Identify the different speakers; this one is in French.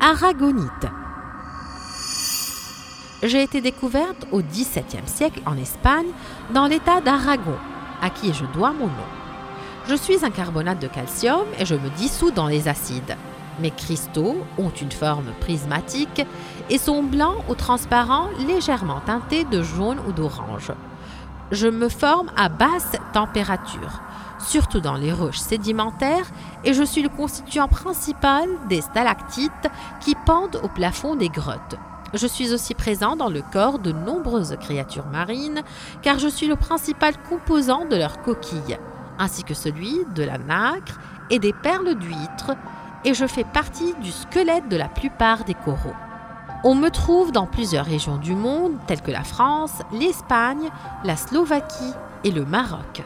Speaker 1: aragonite. J'ai été découverte au XVIIe siècle en Espagne, dans l'état d'Aragon, à qui je dois mon nom. Je suis un carbonate de calcium et je me dissous dans les acides. Mes cristaux ont une forme prismatique et sont blancs ou transparents légèrement teintés de jaune ou d'orange. Je me forme à basse température, surtout dans les roches sédimentaires, et je suis le constituant principal des stalactites qui pendent au plafond des grottes. Je suis aussi présent dans le corps de nombreuses créatures marines, car je suis le principal composant de leurs coquilles, ainsi que celui de la nacre et des perles d'huîtres, et je fais partie du squelette de la plupart des coraux. On me trouve dans plusieurs régions du monde, telles que la France, l'Espagne, la Slovaquie et le Maroc.